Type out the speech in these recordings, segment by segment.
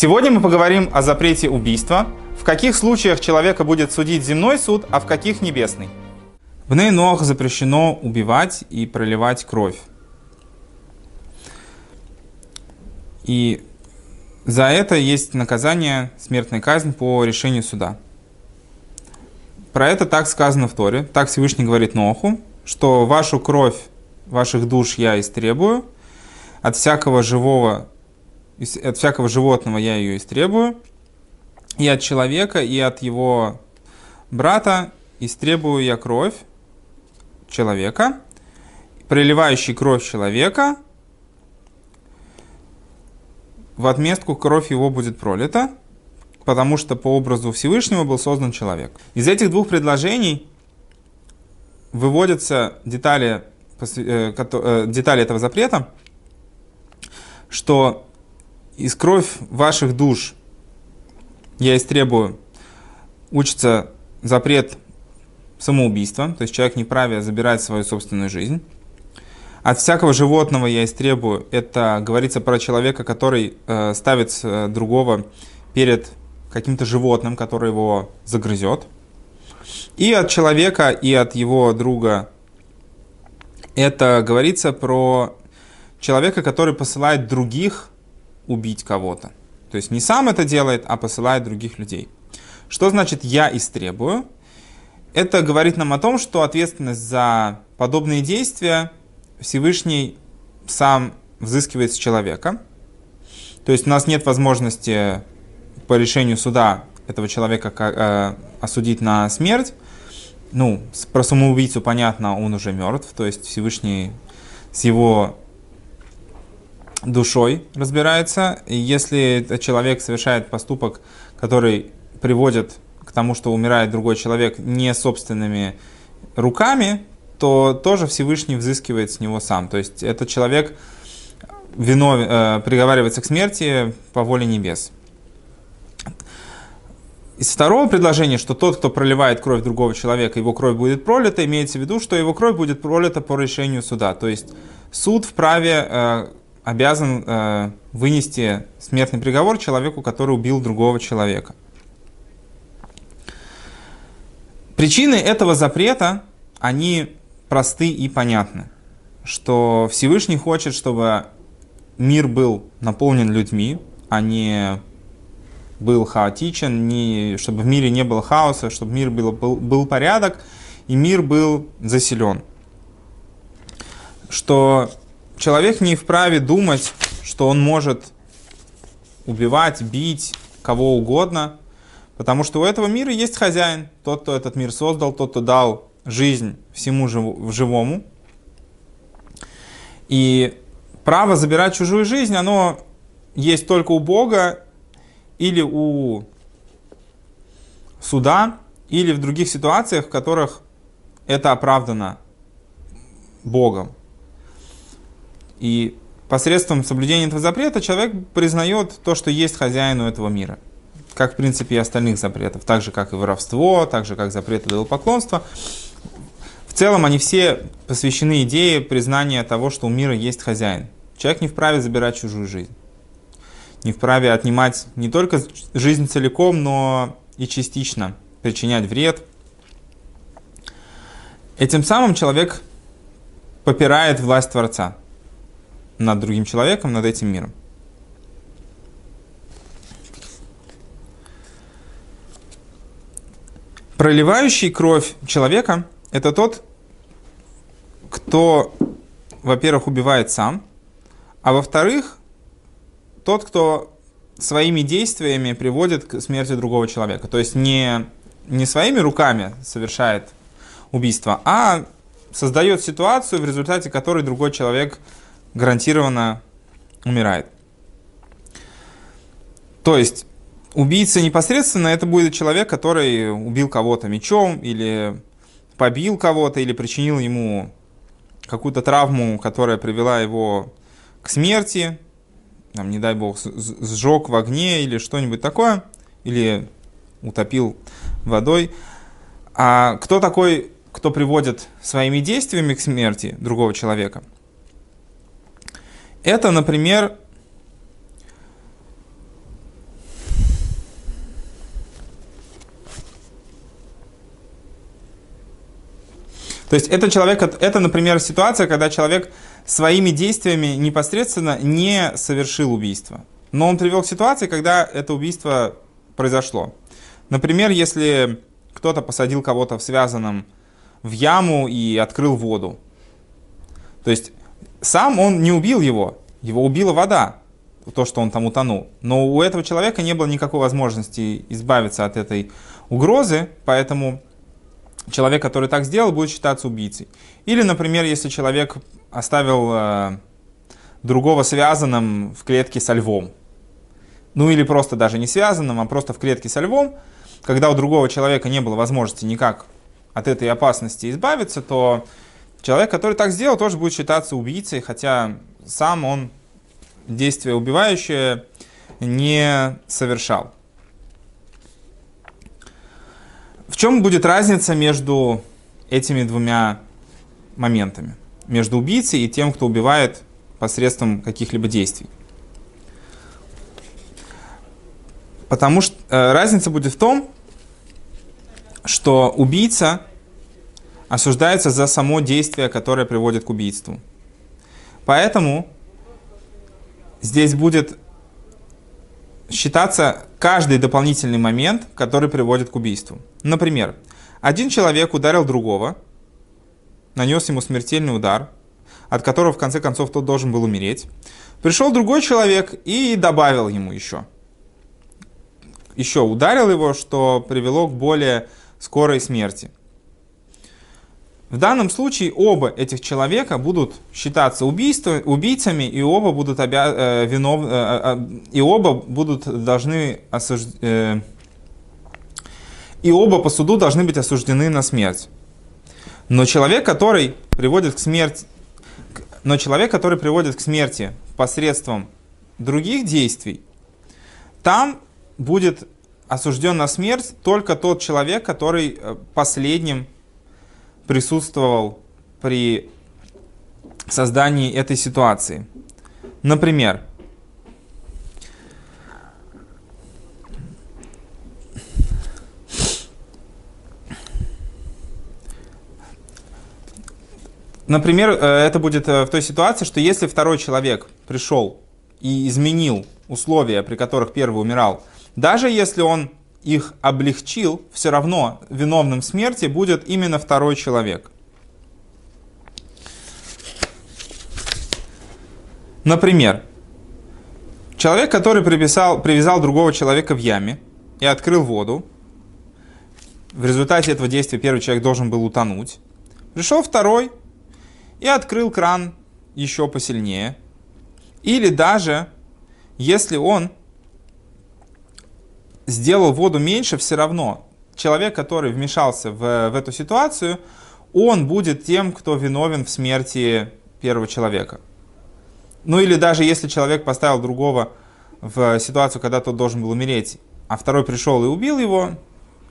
Сегодня мы поговорим о запрете убийства, в каких случаях человека будет судить земной суд, а в каких небесный. В Нейнох запрещено убивать и проливать кровь. И за это есть наказание, смертная казнь по решению суда. Про это так сказано в Торе. Так Всевышний говорит Ноху, что вашу кровь ваших душ я истребую, от всякого живого, от всякого животного я ее истребую, и от человека, и от его брата истребую я кровь человека, проливающий кровь человека, в отместку кровь его будет пролита, потому что по образу Всевышнего был создан человек. Из этих двух предложений выводятся детали, э, э, детали этого запрета, что из кровь ваших душ я истребую, учится запрет самоубийства, то есть человек не вправе забирать свою собственную жизнь. От всякого животного я истребую, это говорится про человека, который э, ставит э, другого перед каким-то животным, которое его загрызет. И от человека, и от его друга это говорится про человека, который посылает других убить кого-то. То есть не сам это делает, а посылает других людей. Что значит «я истребую»? Это говорит нам о том, что ответственность за подобные действия Всевышний сам взыскивает с человека. То есть у нас нет возможности по решению суда этого человека э, осудить на смерть. Ну, про самоубийцу понятно, он уже мертв. То есть Всевышний с его душой разбирается. И если человек совершает поступок, который приводит к тому, что умирает другой человек не собственными руками, то тоже Всевышний взыскивает с него сам. То есть этот человек вино, э, приговаривается к смерти по воле небес. Из второго предложения, что тот, кто проливает кровь другого человека, его кровь будет пролита, имеется в виду, что его кровь будет пролита по решению суда. То есть суд вправе э, обязан э, вынести смертный приговор человеку, который убил другого человека. Причины этого запрета, они просты и понятны. Что Всевышний хочет, чтобы мир был наполнен людьми, а не был хаотичен, не, чтобы в мире не было хаоса, чтобы в мире был, был, был порядок, и мир был заселен. Что человек не вправе думать, что он может убивать, бить кого угодно, потому что у этого мира есть хозяин, тот, кто этот мир создал, тот, кто дал жизнь всему живому. И право забирать чужую жизнь, оно есть только у Бога или у суда, или в других ситуациях, в которых это оправдано Богом. И посредством соблюдения этого запрета человек признает то, что есть хозяину этого мира. Как, в принципе, и остальных запретов. Так же, как и воровство, так же, как запреты идолопоклонства. В целом, они все посвящены идее признания того, что у мира есть хозяин. Человек не вправе забирать чужую жизнь. Не вправе отнимать не только жизнь целиком, но и частично причинять вред. Этим самым человек попирает власть Творца над другим человеком, над этим миром. Проливающий кровь человека – это тот, кто, во-первых, убивает сам, а во-вторых, тот, кто своими действиями приводит к смерти другого человека. То есть не, не своими руками совершает убийство, а создает ситуацию, в результате которой другой человек гарантированно умирает. То есть убийца непосредственно это будет человек, который убил кого-то мечом или побил кого-то или причинил ему какую-то травму, которая привела его к смерти, там, не дай бог, сжег в огне или что-нибудь такое, или утопил водой. А кто такой, кто приводит своими действиями к смерти другого человека – это, например, То есть это человек, это, например, ситуация, когда человек своими действиями непосредственно не совершил убийство. Но он привел к ситуации, когда это убийство произошло. Например, если кто-то посадил кого-то в связанном в яму и открыл воду. То есть сам он не убил его, его убила вода, то, что он там утонул. Но у этого человека не было никакой возможности избавиться от этой угрозы, поэтому человек, который так сделал, будет считаться убийцей. Или, например, если человек оставил э, другого связанным в клетке со львом. Ну или просто даже не связанным, а просто в клетке со львом, когда у другого человека не было возможности никак от этой опасности избавиться, то человек, который так сделал, тоже будет считаться убийцей, хотя сам он действие убивающее не совершал. В чем будет разница между этими двумя моментами? Между убийцей и тем, кто убивает посредством каких-либо действий. Потому что э, разница будет в том, что убийца осуждается за само действие, которое приводит к убийству. Поэтому здесь будет считаться каждый дополнительный момент, который приводит к убийству. Например, один человек ударил другого, нанес ему смертельный удар, от которого в конце концов тот должен был умереть. Пришел другой человек и добавил ему еще. Еще ударил его, что привело к более скорой смерти. В данном случае оба этих человека будут считаться убийство, убийцами, и оба будут обя, э, винов, э, э, э и оба будут должны осуж, э, и оба по суду должны быть осуждены на смерть. Но человек, который приводит к смерти, но человек, который приводит к смерти посредством других действий, там будет осужден на смерть только тот человек, который э, последним присутствовал при создании этой ситуации. Например, Например, э, это будет э, в той ситуации, что если второй человек пришел и изменил условия, при которых первый умирал, даже если он их облегчил, все равно виновным смерти будет именно второй человек. Например, человек, который привязал, привязал другого человека в яме и открыл воду, в результате этого действия первый человек должен был утонуть. Пришел второй и открыл кран еще посильнее. Или даже, если он сделал воду меньше, все равно человек, который вмешался в, в эту ситуацию, он будет тем, кто виновен в смерти первого человека. Ну или даже если человек поставил другого в ситуацию, когда тот должен был умереть, а второй пришел и убил его,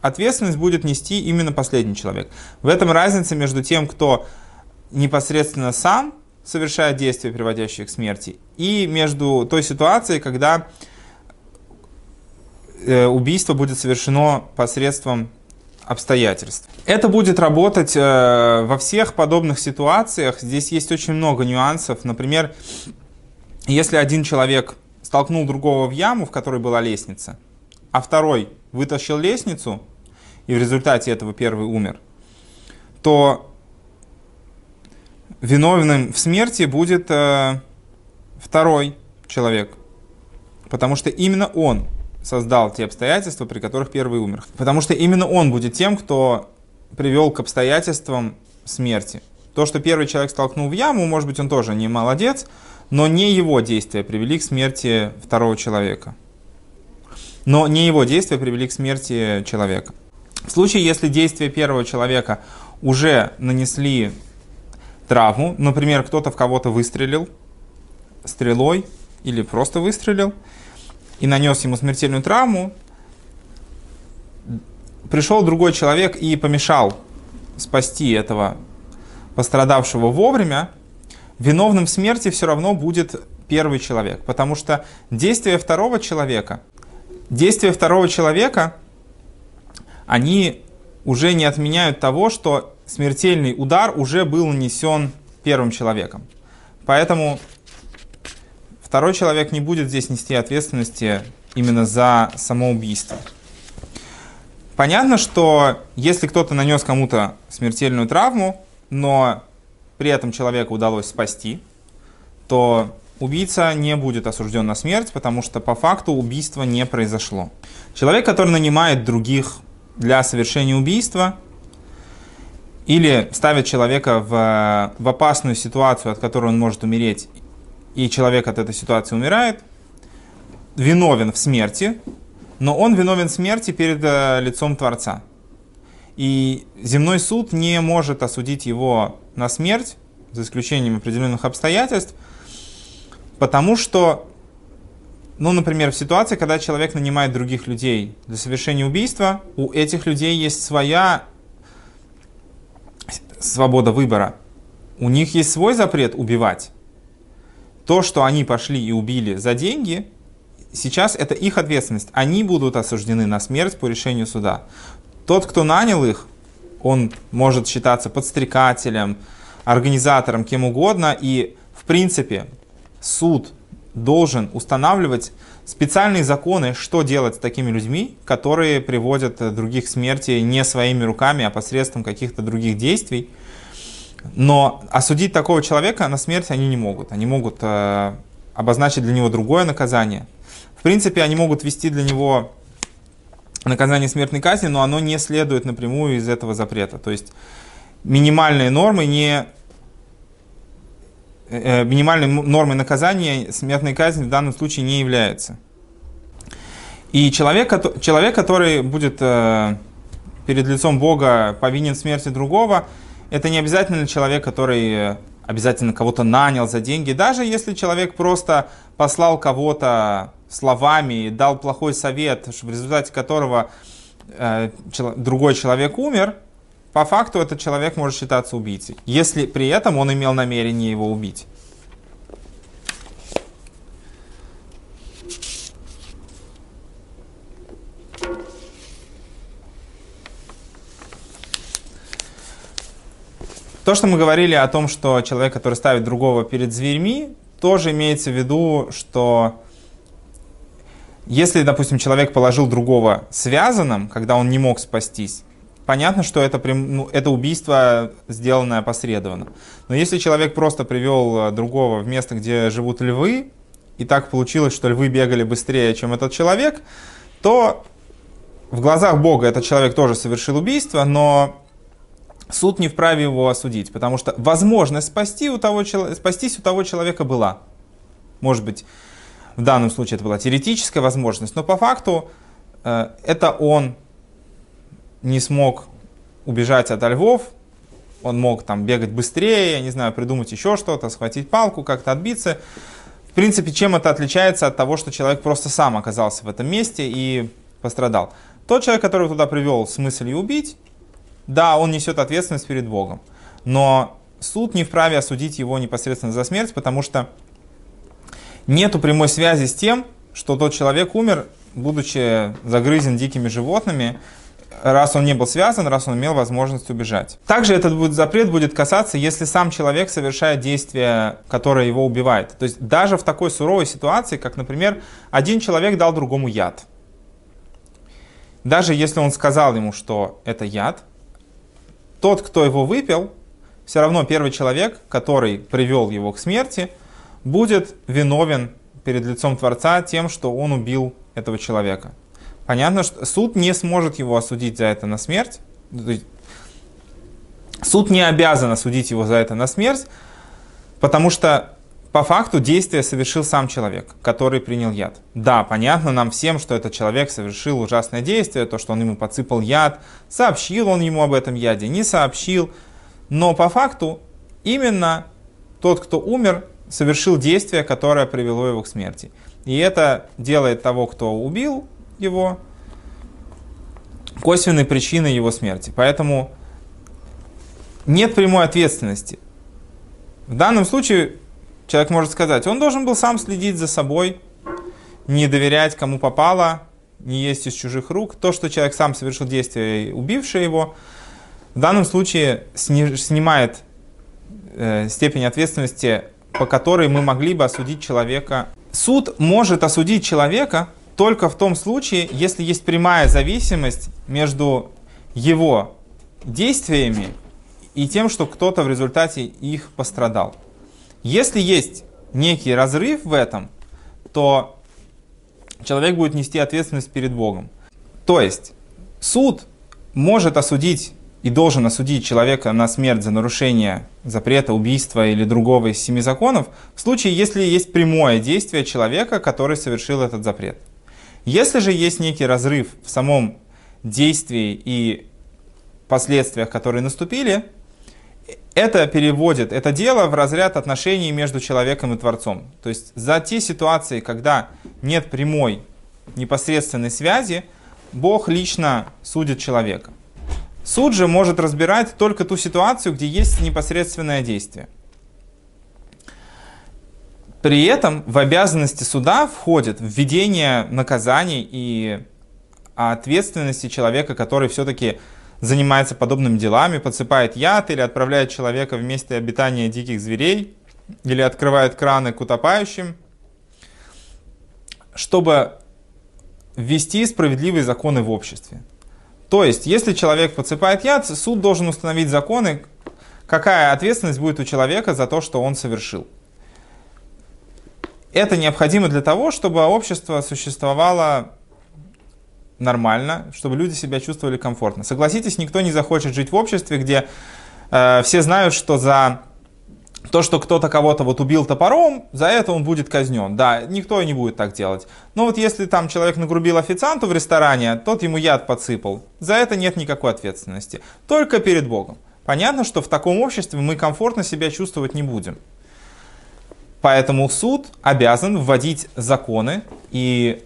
ответственность будет нести именно последний человек. В этом разница между тем, кто непосредственно сам совершает действия, приводящие к смерти, и между той ситуацией, когда убийство будет совершено посредством обстоятельств. Это будет работать э, во всех подобных ситуациях. Здесь есть очень много нюансов. Например, если один человек столкнул другого в яму, в которой была лестница, а второй вытащил лестницу, и в результате этого первый умер, то виновным в смерти будет э, второй человек. Потому что именно он создал те обстоятельства, при которых первый умер. Потому что именно он будет тем, кто привел к обстоятельствам смерти. То, что первый человек столкнул в яму, может быть, он тоже не молодец, но не его действия привели к смерти второго человека. Но не его действия привели к смерти человека. В случае, если действия первого человека уже нанесли травму, например, кто-то в кого-то выстрелил стрелой или просто выстрелил, и нанес ему смертельную травму, пришел другой человек и помешал спасти этого пострадавшего вовремя, виновным в смерти все равно будет первый человек. Потому что действия второго человека, действия второго человека, они уже не отменяют того, что смертельный удар уже был нанесен первым человеком. Поэтому второй человек не будет здесь нести ответственности именно за самоубийство. Понятно, что если кто-то нанес кому-то смертельную травму, но при этом человека удалось спасти, то убийца не будет осужден на смерть, потому что по факту убийства не произошло. Человек, который нанимает других для совершения убийства, или ставит человека в, в опасную ситуацию, от которой он может умереть, и человек от этой ситуации умирает, виновен в смерти, но он виновен в смерти перед э, лицом Творца. И земной суд не может осудить его на смерть, за исключением определенных обстоятельств, потому что, ну, например, в ситуации, когда человек нанимает других людей для совершения убийства, у этих людей есть своя свобода выбора. У них есть свой запрет убивать. То, что они пошли и убили за деньги, сейчас это их ответственность. Они будут осуждены на смерть по решению суда. Тот, кто нанял их, он может считаться подстрекателем, организатором, кем угодно. И, в принципе, суд должен устанавливать специальные законы, что делать с такими людьми, которые приводят других к смерти не своими руками, а посредством каких-то других действий. Но осудить такого человека на смерть они не могут. Они могут э, обозначить для него другое наказание. В принципе, они могут ввести для него наказание смертной казни, но оно не следует напрямую из этого запрета. То есть минимальные нормы не Э, минимальной нормой наказания смертной казни в данном случае не является. И человек, человек который будет э, перед лицом Бога повинен смерти другого, это не обязательно человек, который э, обязательно кого-то нанял за деньги. Даже если человек просто послал кого-то словами и дал плохой совет, в результате которого другой человек умер, по факту этот человек может считаться убийцей, если при этом он имел намерение его убить. То, что мы говорили о том, что человек, который ставит другого перед зверьми, тоже имеется в виду, что если, допустим, человек положил другого связанным, когда он не мог спастись, понятно, что это, ну, это убийство, сделанное опосредованно. Но если человек просто привел э, другого в место, где живут львы, и так получилось, что львы бегали быстрее, чем этот человек, то в глазах Бога этот человек тоже совершил убийство, но суд не вправе его осудить, потому что возможность спасти у того, спастись у того человека была. Может быть, в данном случае это была теоретическая возможность, но по факту э, это он не смог убежать от львов, он мог там бегать быстрее, я не знаю, придумать еще что-то, схватить палку, как-то отбиться. В принципе, чем это отличается от того, что человек просто сам оказался в этом месте и пострадал? Тот человек, который туда привел с мыслью убить, да, он несет ответственность перед Богом, но суд не вправе осудить его непосредственно за смерть, потому что нету прямой связи с тем, что тот человек умер, будучи загрызен дикими животными, раз он не был связан, раз он имел возможность убежать. Также этот будет, запрет будет касаться, если сам человек совершает действие, которое его убивает. То есть даже в такой суровой ситуации, как, например, один человек дал другому яд. Даже если он сказал ему, что это яд, тот, кто его выпил, все равно первый человек, который привел его к смерти, будет виновен перед лицом Творца тем, что он убил этого человека. Понятно, что суд не сможет его осудить за это на смерть. Суд не обязан осудить его за это на смерть, потому что по факту действие совершил сам человек, который принял яд. Да, понятно нам всем, что этот человек совершил ужасное действие, то, что он ему подсыпал яд, сообщил он ему об этом яде, не сообщил. Но по факту именно тот, кто умер, совершил действие, которое привело его к смерти. И это делает того, кто убил его, косвенной причиной его смерти. Поэтому нет прямой ответственности. В данном случае человек может сказать, он должен был сам следить за собой, не доверять кому попало, не есть из чужих рук. То, что человек сам совершил действие, убившее его, в данном случае сни, снимает э, степень ответственности, по которой мы могли бы осудить человека. Суд может осудить человека только в том случае, если есть прямая зависимость между его действиями и тем, что кто-то в результате их пострадал. Если есть некий разрыв в этом, то человек будет нести ответственность перед Богом. То есть суд может осудить и должен осудить человека на смерть за нарушение запрета, убийства или другого из семи законов, в случае, если есть прямое действие человека, который совершил этот запрет. Если же есть некий разрыв в самом действии и последствиях, которые наступили, это переводит это дело в разряд отношений между человеком и Творцом. То есть за те ситуации, когда нет прямой непосредственной связи, Бог лично судит человека. Суд же может разбирать только ту ситуацию, где есть непосредственное действие. При этом в обязанности суда входит введение наказаний и ответственности человека, который все-таки занимается подобными делами, подсыпает яд или отправляет человека в место обитания диких зверей, или открывает краны к утопающим, чтобы ввести справедливые законы в обществе. То есть, если человек подсыпает яд, суд должен установить законы, какая ответственность будет у человека за то, что он совершил. Это необходимо для того, чтобы общество существовало нормально, чтобы люди себя чувствовали комфортно. Согласитесь, никто не захочет жить в обществе, где э, все знают, что за то, что кто-то кого-то вот убил топором, за это он будет казнен. Да, никто не будет так делать. Но вот если там человек нагрубил официанту в ресторане, тот ему яд подсыпал, за это нет никакой ответственности. Только перед Богом. Понятно, что в таком обществе мы комфортно себя чувствовать не будем. Поэтому суд обязан вводить законы и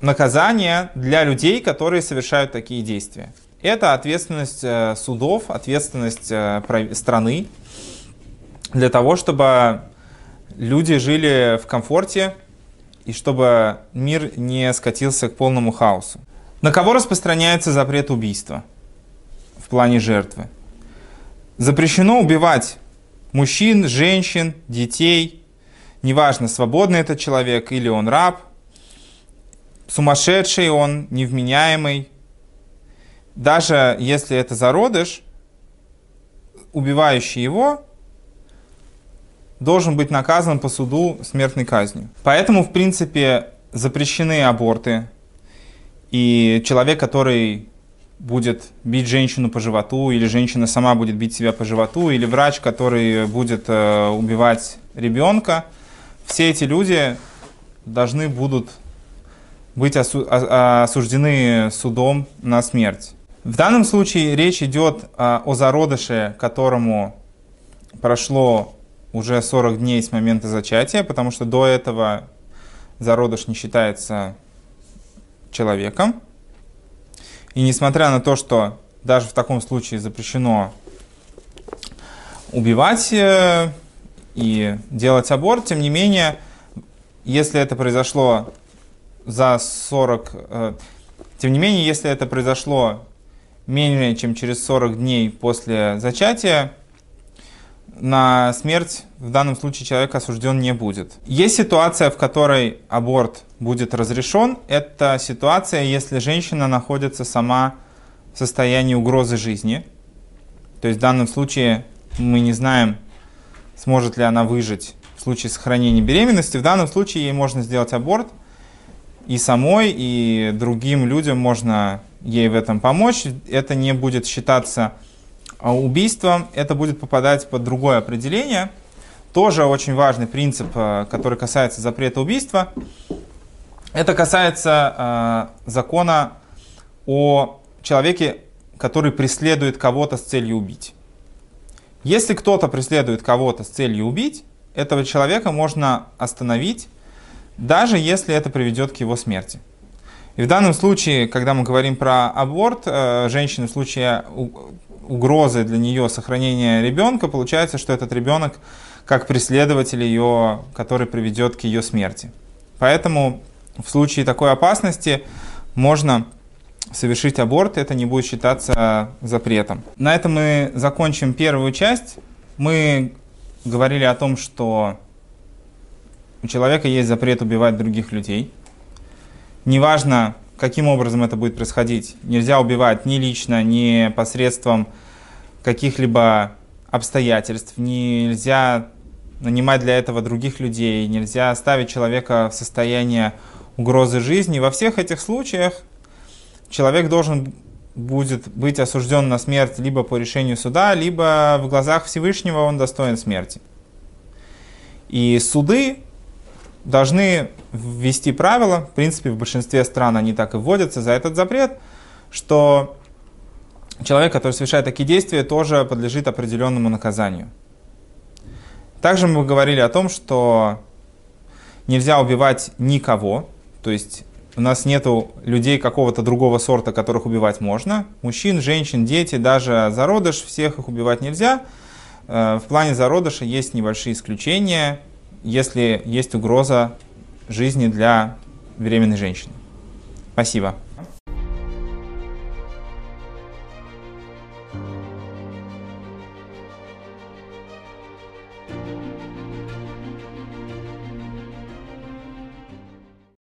наказания для людей, которые совершают такие действия. Это ответственность э, судов, ответственность э, страны для того, чтобы люди жили в комфорте и чтобы мир не скатился к полному хаосу. На кого распространяется запрет убийства в плане жертвы? Запрещено убивать мужчин, женщин, детей, неважно, свободный этот человек или он раб – сумасшедший он, невменяемый. Даже если это зародыш, убивающий его, должен быть наказан по суду смертной казнью. Поэтому, в принципе, запрещены аборты. И человек, который будет бить женщину по животу, или женщина сама будет бить себя по животу, или врач, который будет э, убивать ребенка, все эти люди должны будут быть осуждены судом на смерть. В данном случае речь идет о зародыше, которому прошло уже 40 дней с момента зачатия, потому что до этого зародыш не считается человеком. И несмотря на то, что даже в таком случае запрещено убивать э, и делать аборт, тем не менее, если это произошло за 40... Э, тем не менее, если это произошло менее чем через 40 дней после зачатия, на смерть в данном случае человек осужден не будет. Есть ситуация, в которой аборт будет разрешен. Это ситуация, если женщина находится сама в состоянии угрозы жизни. То есть в данном случае мы не знаем, сможет ли она выжить в случае сохранения беременности. В данном случае ей можно сделать аборт – и самой, и другим людям можно ей в этом помочь. Это не будет считаться а, убийством, это будет попадать под другое определение. Тоже очень важный принцип, а, который касается запрета убийства. Это касается э, закона о человеке, который преследует кого-то с целью убить. Если кто-то преследует кого-то с целью убить, этого человека можно остановить даже если это приведет к его смерти. И в данном случае, когда мы говорим про аборт, э, женщины в случае угрозы для нее сохранения ребенка, получается, что этот ребенок как преследователь ее, который приведет к ее смерти. Поэтому в случае такой опасности можно совершить аборт, это не будет считаться запретом. На этом мы закончим первую часть. Мы говорили о том, что у человека есть запрет убивать других людей. Неважно, каким образом это будет происходить. Нельзя убивать ни лично, ни посредством каких-либо обстоятельств. Нельзя нанимать для этого других людей. Нельзя ставить человека в состояние угрозы жизни. Во всех этих случаях человек должен будет быть осужден на смерть либо по решению суда, либо в глазах Всевышнего он достоин смерти. И суды должны ввести правила, в принципе, в большинстве стран они так и вводятся за этот запрет, что человек, который совершает такие действия, тоже подлежит определенному наказанию. Также мы говорили о том, что нельзя убивать никого, то есть у нас нету людей какого-то другого сорта, которых убивать можно. Мужчин, женщин, дети, даже зародыш, всех их убивать нельзя. Э, в плане зародыша есть небольшие исключения, если есть угроза жизни для беременной женщины. Спасибо.